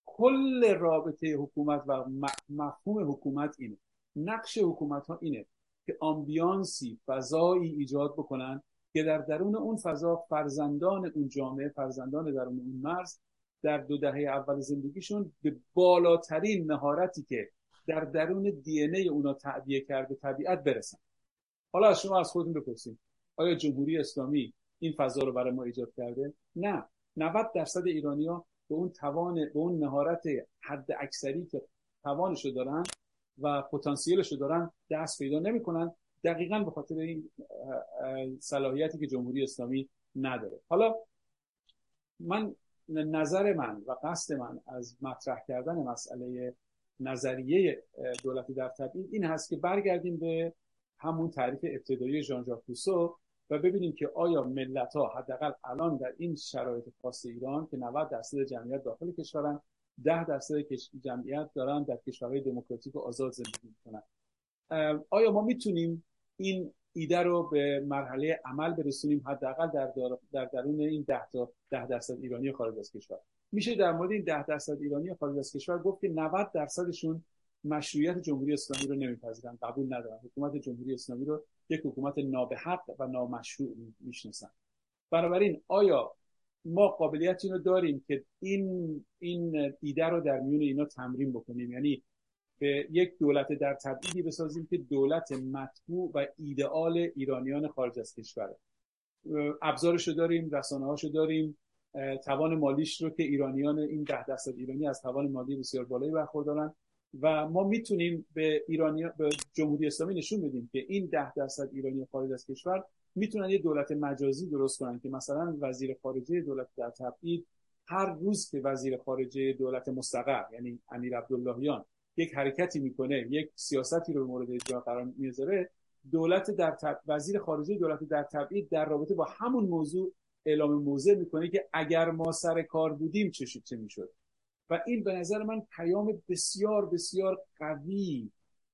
Speaker 3: کل رابطه حکومت و مفهوم حکومت اینه. نقش حکومت ها اینه که آمبیانسی فضایی ایجاد بکنن که در درون اون فضا فرزندان اون جامعه فرزندان درون اون مرز در دو دهه اول زندگیشون به بالاترین مهارتی که در درون دی ای اونا تعبیه کرده طبیعت برسن. حالا از شما از خودتون بپرسید آیا جمهوری اسلامی این فضا رو برای ما ایجاد کرده؟ نه. 90 درصد ایرانیا به اون توان به اون مهارت حد اکثری که توانشو دارن و پتانسیلشو دارن دست پیدا نمی‌کنن. دقیقا به خاطر این صلاحیتی که جمهوری اسلامی نداره. حالا من نظر من و قصد من از مطرح کردن مسئله نظریه دولتی در تبعید این هست که برگردیم به همون تعریف ابتدایی ژان ژاک و ببینیم که آیا ملت ها حداقل الان در این شرایط خاص ایران که 90 درصد جمعیت داخل کشورن 10 درصد جمعیت دارن در کشورهای دموکراتیک و آزاد زندگی می‌کنن. آیا ما می‌تونیم این ایده رو به مرحله عمل برسونیم حداقل در, در درون این 10 تا 10 درصد ایرانی خارج از کشور. میشه در مورد این 10 درصد ایرانی خارج از کشور گفت که 90 درصدشون مشروعیت جمهوری اسلامی رو نمیپذیرن قبول ندارن. حکومت جمهوری اسلامی رو یک حکومت نابحق و نامشروع می‌شناسن. بنابراین آیا ما قابلیت اینو داریم که این این ایده رو در میون اینا تمرین بکنیم؟ یعنی به یک دولت در تبعیدی بسازیم که دولت مطبوع و ایدئال ایرانیان خارج از کشوره. ابزارشو داریم رسانه هاشو داریم. توان مالیش رو که ایرانیان این ده درصد ایرانی از توان مالی بسیار بالایی برخوردارن و ما می‌تونیم به ایرانی به جمهوری اسلامی نشون بدیم که این ده درصد ایرانی خارج از کشور می‌تونن یه دولت مجازی درست کنن که مثلا وزیر خارجه دولت در تبعید هر روز که وزیر خارجه دولت مستقر یعنی امیر عبداللهیان یک حرکتی می‌کنه یک سیاستی رو مورد اجرا قرار می‌ذاره دولت در تب... وزیر خارجه دولت در تبعید در رابطه با همون موضوع اعلام موضع می‌کنه که اگر ما سر کار بودیم چه شد چه می‌شد. و این به نظر من پیام بسیار بسیار قوی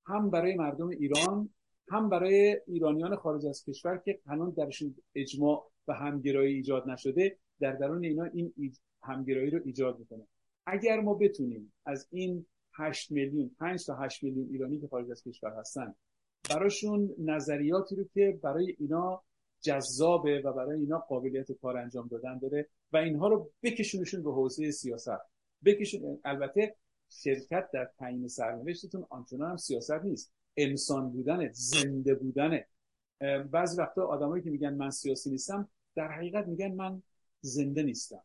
Speaker 3: هم برای مردم ایران هم برای ایرانیان خارج از کشور که هنوز درشون اجماع و همگرایی ایجاد نشده در درون اینا این همگرایی رو ایجاد می‌کنه. اگر ما بتونیم از این 8 میلیون 5 تا 8 میلیون ایرانی که خارج از کشور هستن. براشون نظریاتی رو که برای اینا جذابه و برای اینا قابلیت کار انجام دادن داره و اینها رو بکشونشون به حوزه سیاست. بکشون البته شرکت در تعیین سرنوشتتون آنچنان هم سیاست نیست. انسان بودنه زنده بودنه. بعضی وقتا آدمایی که میگن من سیاسی نیستم در حقیقت میگن من زنده نیستم.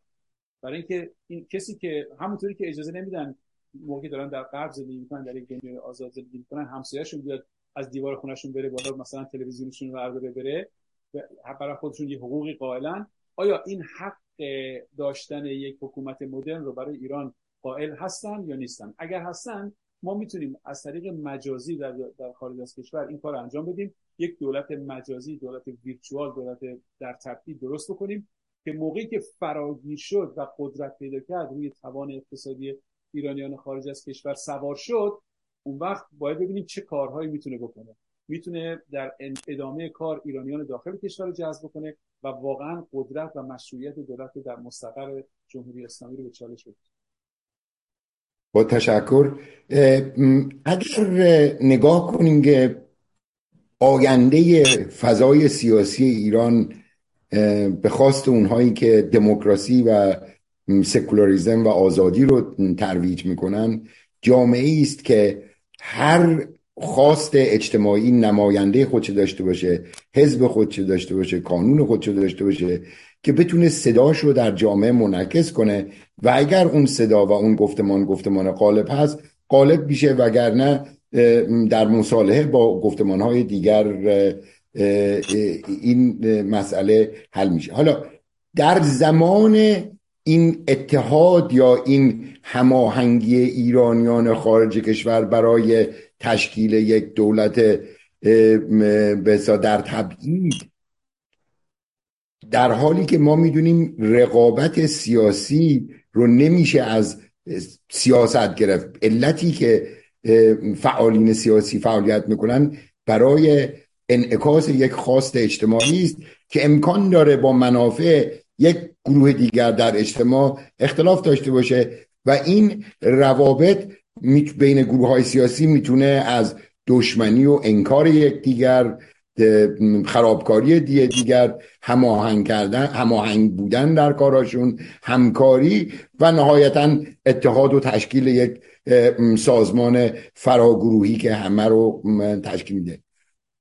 Speaker 3: برای اینکه این کسی که همونطوری که اجازه نمیدن موقعی دارن در غرب زندگی می‌کنن در یک دنیای آزاد زندگی می‌کنن همسایه‌شون بیاد از دیوار خونهشون بره بالا مثلا تلویزیونشون رو برداره بره برای خودشون یه حقوقی قائلن. آیا این حق داشتن یک حکومت مدرن رو برای ایران قائل هستن یا نیستن؟ اگر هستن ما می‌تونیم از طریق مجازی در, در خارج از کشور این کار انجام بدیم. یک دولت مجازی دولت ویرچوال دولت در تبدیل درست بکنیم که موقعی که فراگیر شد و قدرت پیدا کرد روی توان اقتصادی ایرانیان خارج از کشور سوار شد اون وقت باید ببینیم چه کارهایی می‌تونه بکنه. می‌تونه در ادامه کار ایرانیان داخل کشور رو جذب کنه و واقعا قدرت و مشروعیت دولت در مستقر جمهوری اسلامی رو به چالش بکشه
Speaker 2: با تشکر. اگر نگاه کنیم که آینده فضای سیاسی ایران به خواست اونهایی که دموکراسی و سکولاریزم و آزادی رو ترویج می‌کنن. جامعه است که هر خواست اجتماعی نماینده خودش داشته باشه حزب خودش داشته باشه قانون خودش داشته باشه که بتونه صداش رو در جامعه منعکس کنه. و اگر اون صدا و اون گفتمان گفتمان قالب هست قالب میشه وگرنه در مصالحه با گفتمان های دیگر این مسئله حل میشه. حالا در زمان این اتحاد یا این هماهنگی ایرانیان خارج کشور برای تشکیل یک دولت بسا در تبعید. در حالی که ما می‌دونیم رقابت سیاسی رو نمیشه از سیاست گرفت. علتی که فعالین سیاسی فعالیت می‌کنن برای انعکاس یک خواست اجتماعی است که امکان داره با منافع یک گروه دیگر در اجتماع اختلاف داشته باشه و این روابط بین گروه های سیاسی می‌تونه از دشمنی و انکار یکدیگر خرابکاری دیگه دیگر هماهنگ کردن هماهنگ بودن در کاراشون همکاری و نهایتا اتحاد و تشکیل یک سازمان فراگروهی که همه رو تشکیل میده.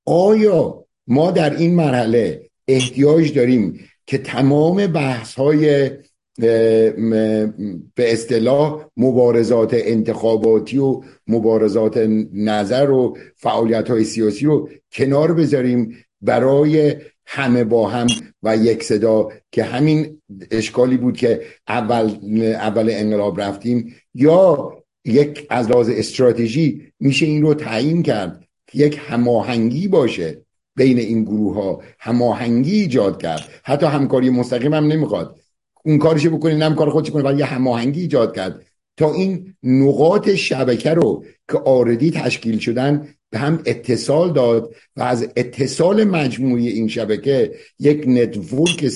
Speaker 2: آیا ما در این مرحله احتیاج داریم که تمام بحث های به اصطلاح مبارزات انتخاباتی و مبارزات نظر و فعالیت های سیاسی رو کنار بذاریم برای همه با هم و یک صدا که همین اشکالی بود که اول اول انقلاب رفتیم. یا یک از لحاظ استراتژی میشه این رو تعیین کرد یک هماهنگی باشه. بین این گروه ها هماهنگی ایجاد کرد. حتی همکاری مستقیم هم نمی‌خواد. اون کارش بکنه اونم کار خودش کنه ولی هماهنگی ایجاد کرد. تا این نقاط شبکه رو که already تشکیل شدن به هم اتصال داد و از اتصال مجموعی این شبکه یک network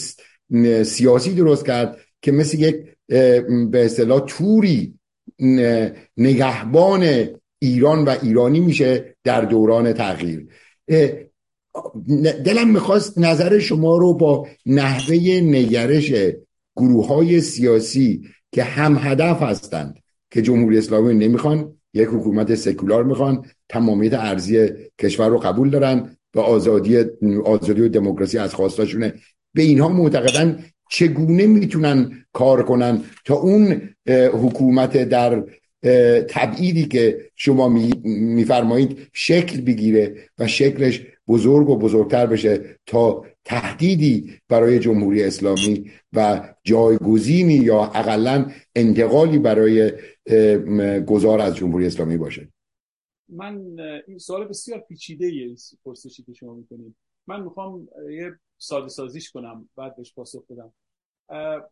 Speaker 2: سیاسی درست کرد که مثل یک به اصطلاح توری نگهبان ایران و ایرانی میشه در دوران تغییر. دلم می‌خواست نظر شما رو با نحوه نگرش گروه های سیاسی که هم هدف هستند که جمهوری اسلامی نمی‌خوان یک حکومت سکولار می‌خوان تمامیت ارزی کشور رو قبول دارن و آزادی آزادی و دموکراسی از خواستاشونه. به اینها معتقدن چگونه می‌تونن کار کنن تا اون حکومت در تبعیدی که شما میفرمایید شکل بگیره و شکلش بزرگ و بزرگتر بشه تا تهدیدی برای جمهوری اسلامی و جایگزینی یا اقلا انتقالی برای گذار از جمهوری اسلامی باشه.
Speaker 3: من این سوال بسیار پیچیده یه پرسشی که شما می‌کنید. من می‌خوام یه ساده سازیش کنم بعد بهش پاسخ بدم.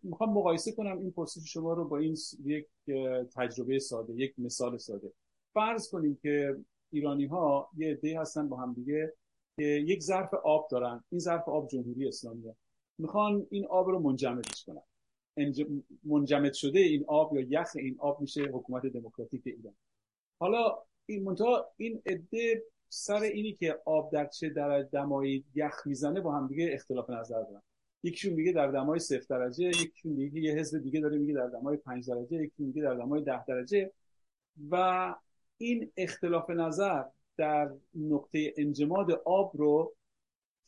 Speaker 3: می‌خوام مقایسه کنم این پرسش شما رو با این یک تجربه ساده یک مثال ساده. فرض کنیم که ایرانی ها یه عده هستن با هم دیگه یک ظرف آب دارن. این ظرف آب جمهوری اسلامیه. می‌خوان این آب رو منجمدش کنن. منجمد شده این آب یا یخ این آب میشه حکومت دموکراتیک ایران. حالا این منتها این عده سر اینی که آب در چه در دمایی یخ می‌زنه با هم دیگه اختلاف نظر دارن. یکیشون میگه در دمای صفر درجه یکیشون میگه یه حزب دیگه داره میگه در دمای 5 درجه یکی میگه در دمای 10 درجه. و این اختلاف نظر در نقطه انجماد آب رو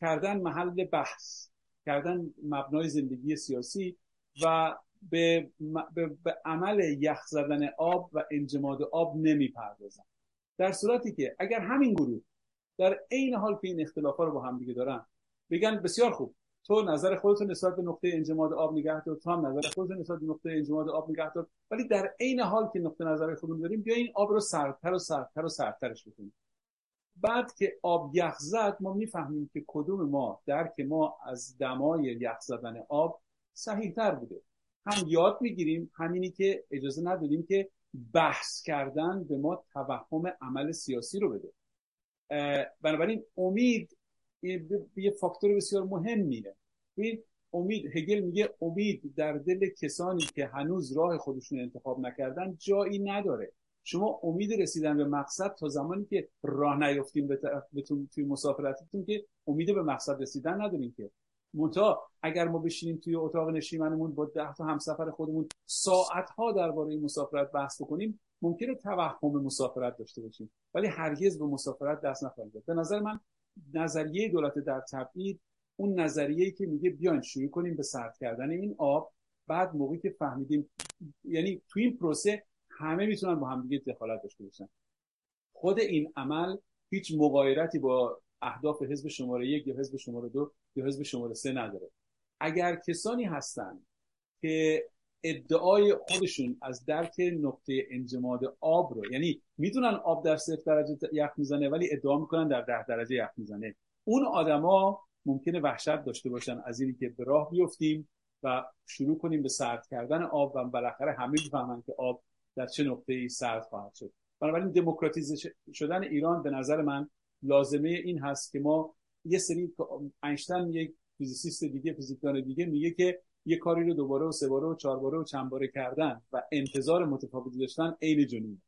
Speaker 3: کردن محل بحث کردن مبنای زندگی سیاسی و به, به, عمل یخ زدن آب و انجماد آب نمی‌پردازن. در صورتی که اگر همین گروه در عین حال که این اختلافا رو با هم دیگه دارن بگن بسیار خوب تو نظر خودت نسبت به نقطه انجماد آب نگه دار تو هم نظر خودت نسبت به نقطه انجماد آب نگه دار ولی در عین حال که نقطه نظر خودمون داریم بیا این آب رو سردتر و سردتر و سردترش بکنیم. بعد که آب یخ زد ما می‌فهمیم که کدوم ما درک ما از دمای یخ زدن آب صحیح تر بوده. هم یاد می‌گیریم همینی که اجازه نداریم که بحث کردن به ما توهم عمل سیاسی رو بده. بنابراین امید یه فاکتور بسیار مهمیه ببین امید هگل میگه امید در دل کسانی که هنوز راه خودشون انتخاب نکردن جایی نداره. شما امید رسیدن به مقصد تا زمانی که راه نیفتیم به توی مسافرتتون که امید به مقصد رسیدن نداریم که. منتها اگر ما بشینیم توی اتاق نشیمنمون با ده تا همسفر خودمون ساعت ها درباره مسافرت بحث بکنیم ممکنه توهم مسافرت داشته باشیم ولی هرگز به مسافرت دست نخواهیم به نظر من نظریه دولت در تبعید اون نظریه که میگه بیاین شروع کنیم به سرد کردن این آب. بعد موقعی که فهمیدیم یعنی تو این پروسه همه می‌تونن با هم دیگه دخالت داشته باشن. خود این عمل هیچ مغایرتی با اهداف حزب شماره یک یا حزب شماره دو یا حزب شماره سه نداره. اگر کسانی هستن که ادعای خودشون از درک نقطه انجماد آب رو یعنی می‌دونن آب در صفر درجه یخ می‌زنه ولی ادعا می‌کنن در ده درجه یخ می‌زنه. اون آدما ممکنه وحشت داشته باشن از اینی که به راه بیفتیم و شروع کنیم به سرد کردن آب و بالاخره همه بفهمن که آب در چه نقطه ای سرد خواهد شد. بنابراین دموکراتیزه شدن ایران به نظر من لازمه این هست که ما یه سری اینشتین یک فیزیسیست دیگه فیزیکدان دیگه میگه که یه کاری رو دوباره و سه باره و چهار باره و چند باره کردن و انتظار متفاوتی داشتن عین جنون.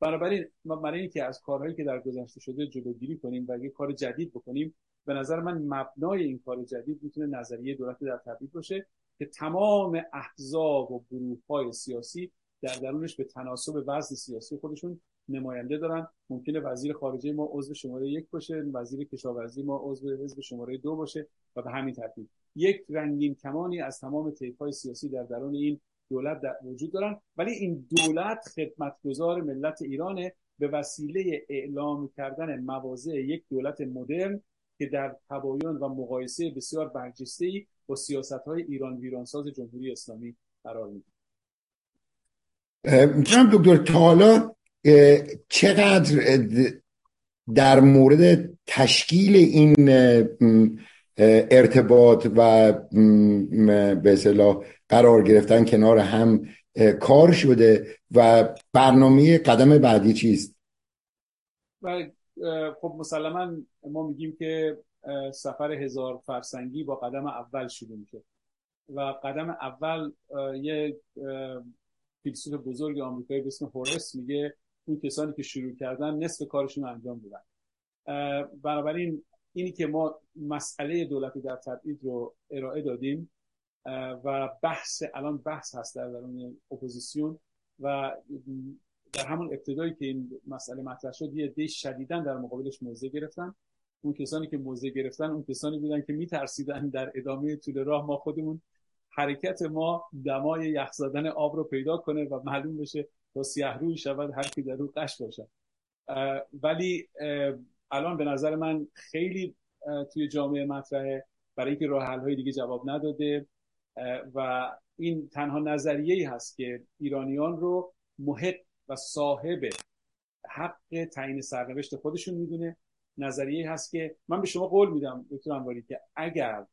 Speaker 3: بنابراین برای اینکه از کارهایی که در گذشته شده جلوگیری کنیم و یه کار جدید بکنیم به نظر من مبنای این کار جدید می‌تونه نظریه دولت در تبدیل باشه که تمام احزاب و گروه های سیاسی در درونش به تناسب وزن سیاسی خودشون نماینده دارن. ممکنه وزیر خارجه ما عضو شماره یک باشه وزیر کشاورزی ما عضو حزب شماره دو باشه و به همین ترتیب. یک رنگین کمانی از تمام طیف های سیاسی در درون این دولت در وجود دارن. ولی این دولت خدمتگزار ملت ایرانه. به وسیله اعلام کردن مواضع یک دولت مدرن که در تباین و مقایسه بسیار برجسته ای با سیاست های ایران ویرانساز جمهوری اسلامی قرار میده
Speaker 2: جناب دکتر تا حالا چقدر در مورد تشکیل این ارتباط و به اصطلاح قرار گرفتن کنار هم کار شده و برنامه قدم بعدی چیست؟
Speaker 3: و خب مسلما ما میگیم که سفر هزار فرسنگی با قدم اول شروع میشه. و قدم اول یه فیلسوف بزرگ آمریکایی به اسم هورس میگه اون کسانی که شروع کردن نصف کارشون انجام دادن. بنابراین اینی که ما مسئله دولتی در تبعید رو ارائه دادیم و بحث الان بحث هست در درون اپوزیسیون و در همون ابتدایی که این مسئله مطرح شد یه دی شدیدن در مقابلش موضع گرفتن. اون کسانی که موضع گرفتن اون کسانی بودن که میترسیدن در ادامه طول راه ما خودمون حرکت ما دمای یخ زدن آب رو پیدا کنه و معلوم بشه تا سیاه روی شود هر کی در رو قش باشه ولی الان به نظر من خیلی توی جامعه مطرحه. برای اینکه راه حل های دیگه جواب نداده. و این تنها نظریه ای هست که ایرانیان رو محق و صاحب حق تعیین سرنوشت خودشون می‌دونه. نظریه هست که من به شما قول میدم دکتر انواری که اگر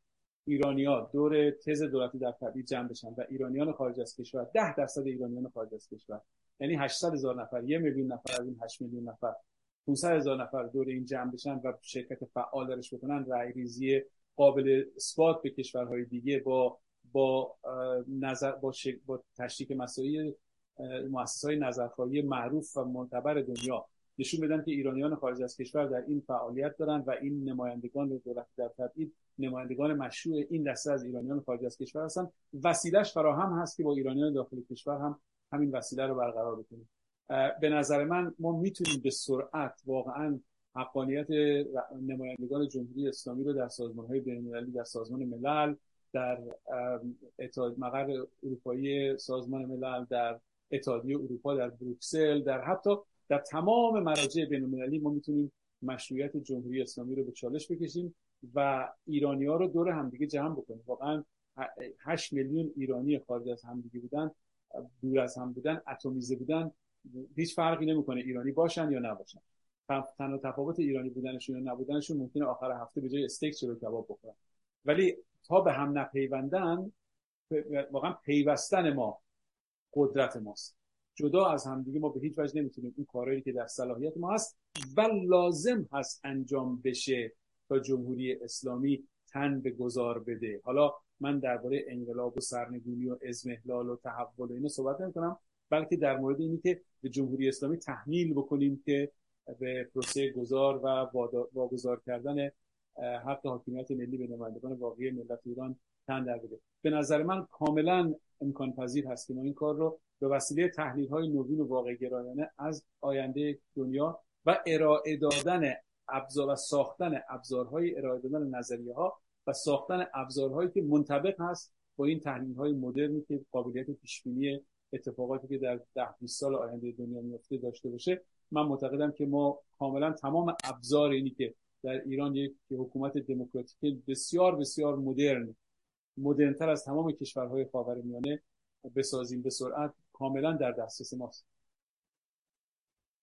Speaker 3: ایرانیا دور تز دولتی در تبعید جمع بشن و ایرانیان خارج از کشور ده درصد ایرانیان خارج از کشور. یعنی 800 هزار نفر یه میلیون نفر از این 8 میلیون نفر 500 هزار نفر دور این جمع بشن و شرکت فعال درش بکنن. رای ریزی قابل اثبات به کشورهای دیگه با با نظر با, با تشریک مسائل مؤسسه های نظرخواهی معروف و معتبر دنیا نشون بدن که ایرانیان خارج از کشور در این فعالیت دارن و این نمایندگان دولت در تبعید نمایندگان مشروع این دسته از ایرانیان خارج از کشور هستن. وسیلش فراهم هست که با ایرانیان داخل کشور هم همین وسیله رو برقرار بکنیم. به نظر من ما می‌تونیم به سرعت واقعا حقانیت نمایندگان جمهوری اسلامی رو در سازمان های بین در سازمان ملل در اتحاد مقر اروپایی سازمان ملل در اتحادیه اروپا در بروکسل در حتی در تمام مراجع بین المللی ما می‌تونیم مشروعیت جمهوری اسلامی رو به چالش بکشیم. و ایرانی ها رو دور همدیگه جمع بکنیم. واقعا 8 میلیون ایرانی خارج از همدیگه بودن دور از هم بودن اتمیزه بودن هیچ فرقی نمی‌کنه ایرانی باشن یا نباشن. تنها تفاوت ایرانی بودنشون یا نبودنشون ممکنه آخر هفته به جای استیک چلو کباب بخورن. ولی تا به هم نپیوندن واقعا پیوستن ما قدرت ماست. جدا از همدیگه ما به هیچ وجه نمی‌تونیم. این کارهایی که در صلاحیت ما هست و لازم هست انجام بشه. تا جمهوری اسلامی تن به گذار بده. حالا من درباره انقلاب و سرنگونی و ازمهلال و تحول و اینو صحبت نمی بلکه در مورد اینی که به جمهوری اسلامی تحمیل بکنیم که به پروسه گذار و واگذار کردن حق حاکمیت ملی به نمایندگان واقعی ملت ایران تن در بده. به نظر من کاملا امکان پذیر هست که ما این کار رو به وسیله تحلیل های نوین و واقع گرایانه از آینده دنیا و ارائه دادن ابزار و ساختن ابزارهای ارائه دادن نظریه ها و ساختن ابزارهایی که منطبق هست با این تحلیل های مدرنی که قابلیت پیش بینی اتفاقاتی که در ده 20 سال آینده دنیا میفته داشته باشه من معتقدم که ما کاملا تمام ابزار اینی که در ایران یک حکومت دموکراتیک بسیار بسیار مدرن مدرنتر از تمام کشورهای خاورمیانه بسازیم به سرعت کاملا در دسترس ماست.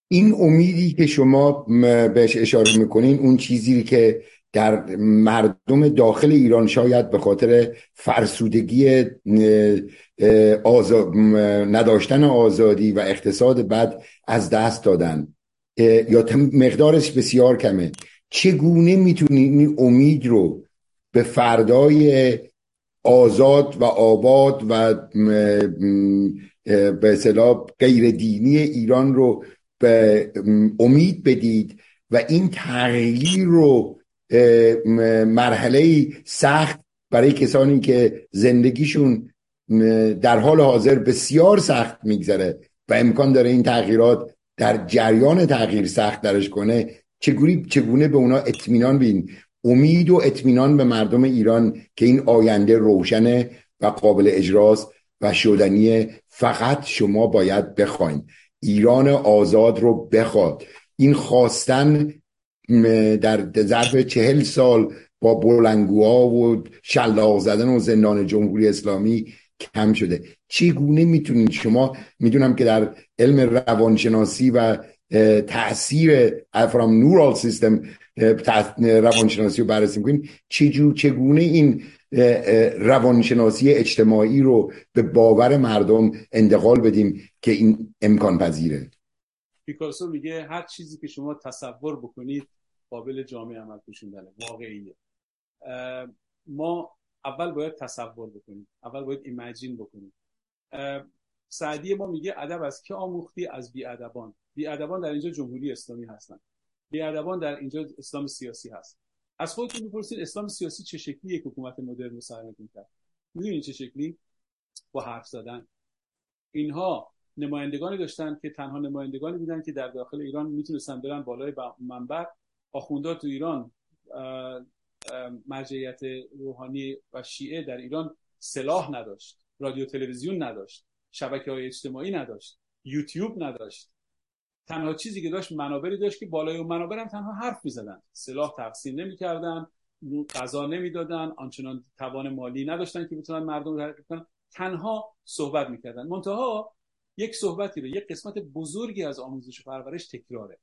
Speaker 2: این امیدی که شما بهش اشاره می‌کنین اون چیزی که در مردم داخل ایران شاید به خاطر فرسودگی نداشتن آزادی و اقتصاد بد از دست دادن. یا مقدارش بسیار کمه. چگونه می‌تونید این امید رو به فردای آزاد و آباد و به اصطلاح غیر دینی ایران رو به امید بدید و این تغییر رو مرحله سخت برای کسانی که زندگیشون در حال حاضر بسیار سخت میگذره و امکان داره این تغییرات در جریان تغییر سخت درش کنه چگونه چگونه به اونا اطمینان بین امید و اطمینان به مردم ایران که این آینده روشنه و قابل اجراست و شدنی فقط شما باید بخواین. ایران آزاد رو بخواد. این خواستن در ظرف چهل سال با بلنگوها و شلاق زدن و زندان جمهوری اسلامی کم شده. چگونه می‌تونید؟ شما می‌دونم که در علم روانشناسی و تاثیر فرام نورال سیستم روانشناسی رو بررسی می‌کنیم چگونه این روانشناسی اجتماعی رو به باور مردم انتقال بدیم که این امکان پذیره
Speaker 3: پیکاسو میگه هر چیزی که شما تصور بکنید قابل جامعه عمل پوشوندنه واقعیه. ما اول باید تصور بکنیم اول باید ایمجین بکنیم. سعدی ما میگه ادب از که آموختی؟ از بیادبان. بیادبان در اینجا جمهوری اسلامی هستن. بیادبان در اینجا اسلام سیاسی هست. از خودتون بپرسید اسلام سیاسی چه شکلی یک حکومت مدرن رو سرنگون کرد می‌دونید چه شکلی؟ با حرف زدن. اینها نمایندگانی داشتن که تنها نمایندگانی بودن که در داخل ایران می‌تونستن برن بالای منبر. آخوندا تو ایران مرجعیت روحانی و شیعه در ایران سلاح نداشت رادیو تلویزیون نداشت شبکه های اجتماعی نداشت یوتیوب نداشت. تنها چیزی که داشت منابری داشت که بالای اون منابر هم تنها حرف می‌زدن. سلاح تقسیم نمی‌کردن غذا نمی‌دادن آنچنان توان مالی نداشتن که بتونن مردم رو کنن. تنها صحبت می‌کردن. منتها یک صحبتی رو یک قسمت بزرگی از آموزش و پرورش تکراره.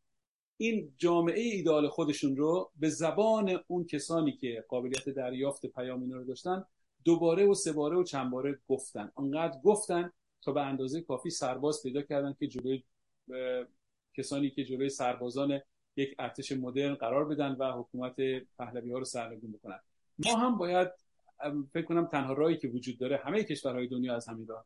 Speaker 3: این جامعه ایدال خودشون رو به زبان اون کسانی که قابلیت دریافت پیام اینا رو داشتن دوباره و سه باره و چند باره گفتن. انقدر گفتن تا به اندازه کافی سرباز پیدا کردن که جلوی کسانی که جلوی سربازان یک ارتش مدرن قرار بدن و حکومت پهلوی ها رو سرنگون بکنن. ما هم باید فکر کنم تنها راهی که وجود داره همه کشورهای دنیا از همین راه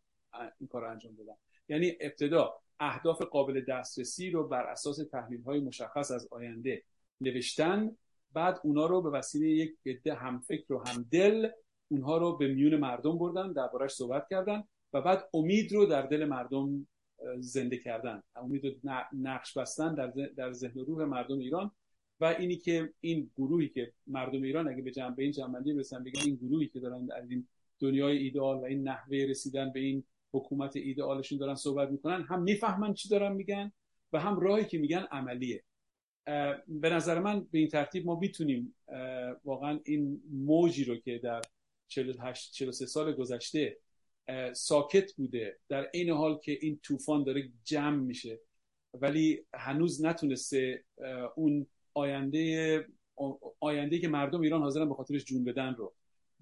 Speaker 3: این کار رو انجام بدن یعنی ابتدا اهداف قابل دسترسی رو بر اساس تحلیل های مشخص از آینده نوشتن بعد اونا رو به وسیله یک عده همفکر و همدل اونها رو به میون مردم بردن دربارش صحبت کردن و بعد امید رو در دل مردم زنده کردن امید رو نقش بستن در, در ذهن و روح مردم ایران و اینی که این گروهی که مردم ایران اگه به جنبه این جنبندی برسن بگن این گروهی که دارن از این دنیای ایدئال و این نحوه رسیدن به این حکومت ایدئالشون دارن صحبت می‌کنن هم می‌فهمن چی دارن میگن و هم راهی که میگن عملیه. به نظر من به این ترتیب ما می‌تونیم واقعا این موجی رو که در 48 43 سال گذشته ساکت بوده. در این حال که این طوفان داره جمع میشه. ولی هنوز نتونسته اون آینده آینده که مردم ایران حاضرن به خاطرش جون بدن رو.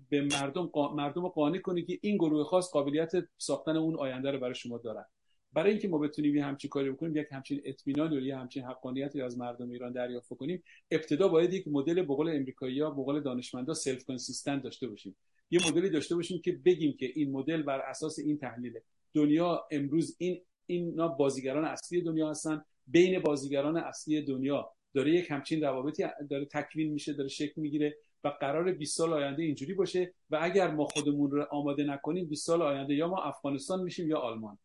Speaker 3: به مردم مردم رو قانع کنی که این گروه خاص قابلیت ساختن اون آینده رو برای شما دارن. برای اینکه ما بتونیم یه همچین کاری بکنیم یک همچین اطمینان یه همچین حقانیتی از مردم ایران دریافت کنیم ابتدا باید یک مدل به قول امریکایی‌ها به قول دانشمندا self-consistent داشته باشیم. یه مدلی داشته باشیم که بگیم که این مدل بر اساس این تحلیل دنیا امروز این اینا بازیگران اصلی دنیا هستن. بین بازیگران اصلی دنیا داره یک همچین روابطی داره تکوین میشه داره شکل می‌گیره و قرار 20 سال آینده اینجوری باشه و اگر ما خودمون رو آماده نکنیم 20 سال آینده یا ما افغانستان میشیم یا آلمان.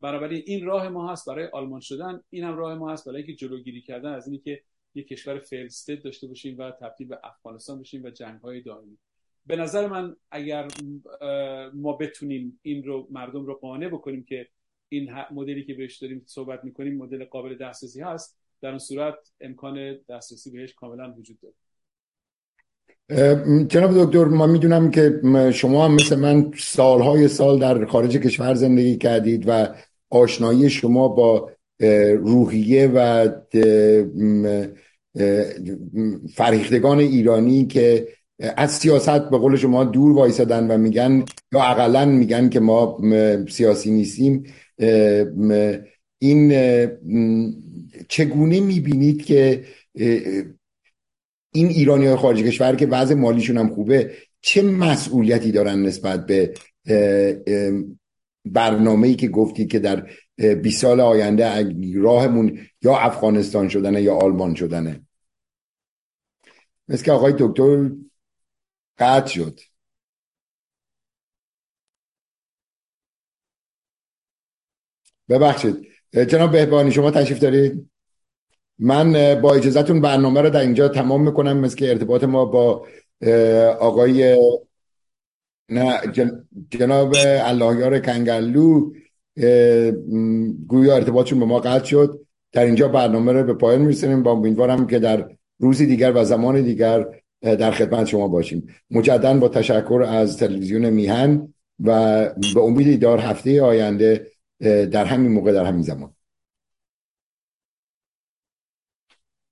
Speaker 3: بنابراین این راه ما هست برای آلمان شدن این هم راه ما هست برای اینکه جلوگیری کردن از اینی که یک کشور فیل داشته باشیم و تبدیل به افغانستان بشیم و جنگ های دائمی. به نظر من اگر ما بتونیم این رو مردم رو قانع بکنیم که این مدلی که بهش داریم صحبت می‌کنیم مدل قابل دسترسی هست در اون صورت امکان دسترسی بهش کاملا وجود داره.
Speaker 2: جناب دکتر ما می‌دونم که شما هم مثل من سالهای سال در خارج کشور زندگی کردید و آشنایی شما با روحیه و فریختگان ایرانی که از سیاست به قول شما دور وایسادن و میگن یا اقلا میگن که ما سیاسی نیستیم. این چگونه می‌بینید که این ایرانی های خارج کشور که وضع مالیشون هم خوبه چه مسئولیتی دارن نسبت به برنامه ای که گفتی که در 20 سال آینده راهمون یا افغانستان شدنه یا آلمان شدنه؟ مثل که آقای دکتر قطع شد. ببخشید. جناب بهبانی شما تشریف دارید؟ من با اجازهتون برنامه رو در اینجا تمام می‌کنم مثل که ارتباط ما با آقای نه جناب اللهیار کنگلو گویا ارتباطشون به ما قطع شد. در اینجا برنامه رو به پایان میرسونیم. با امیدوارم که در روزی دیگر و زمان دیگر در خدمت شما باشیم. مجددا با تشکر از تلویزیون میهن و به امید دار هفته آینده در همین موقع در همین زمان.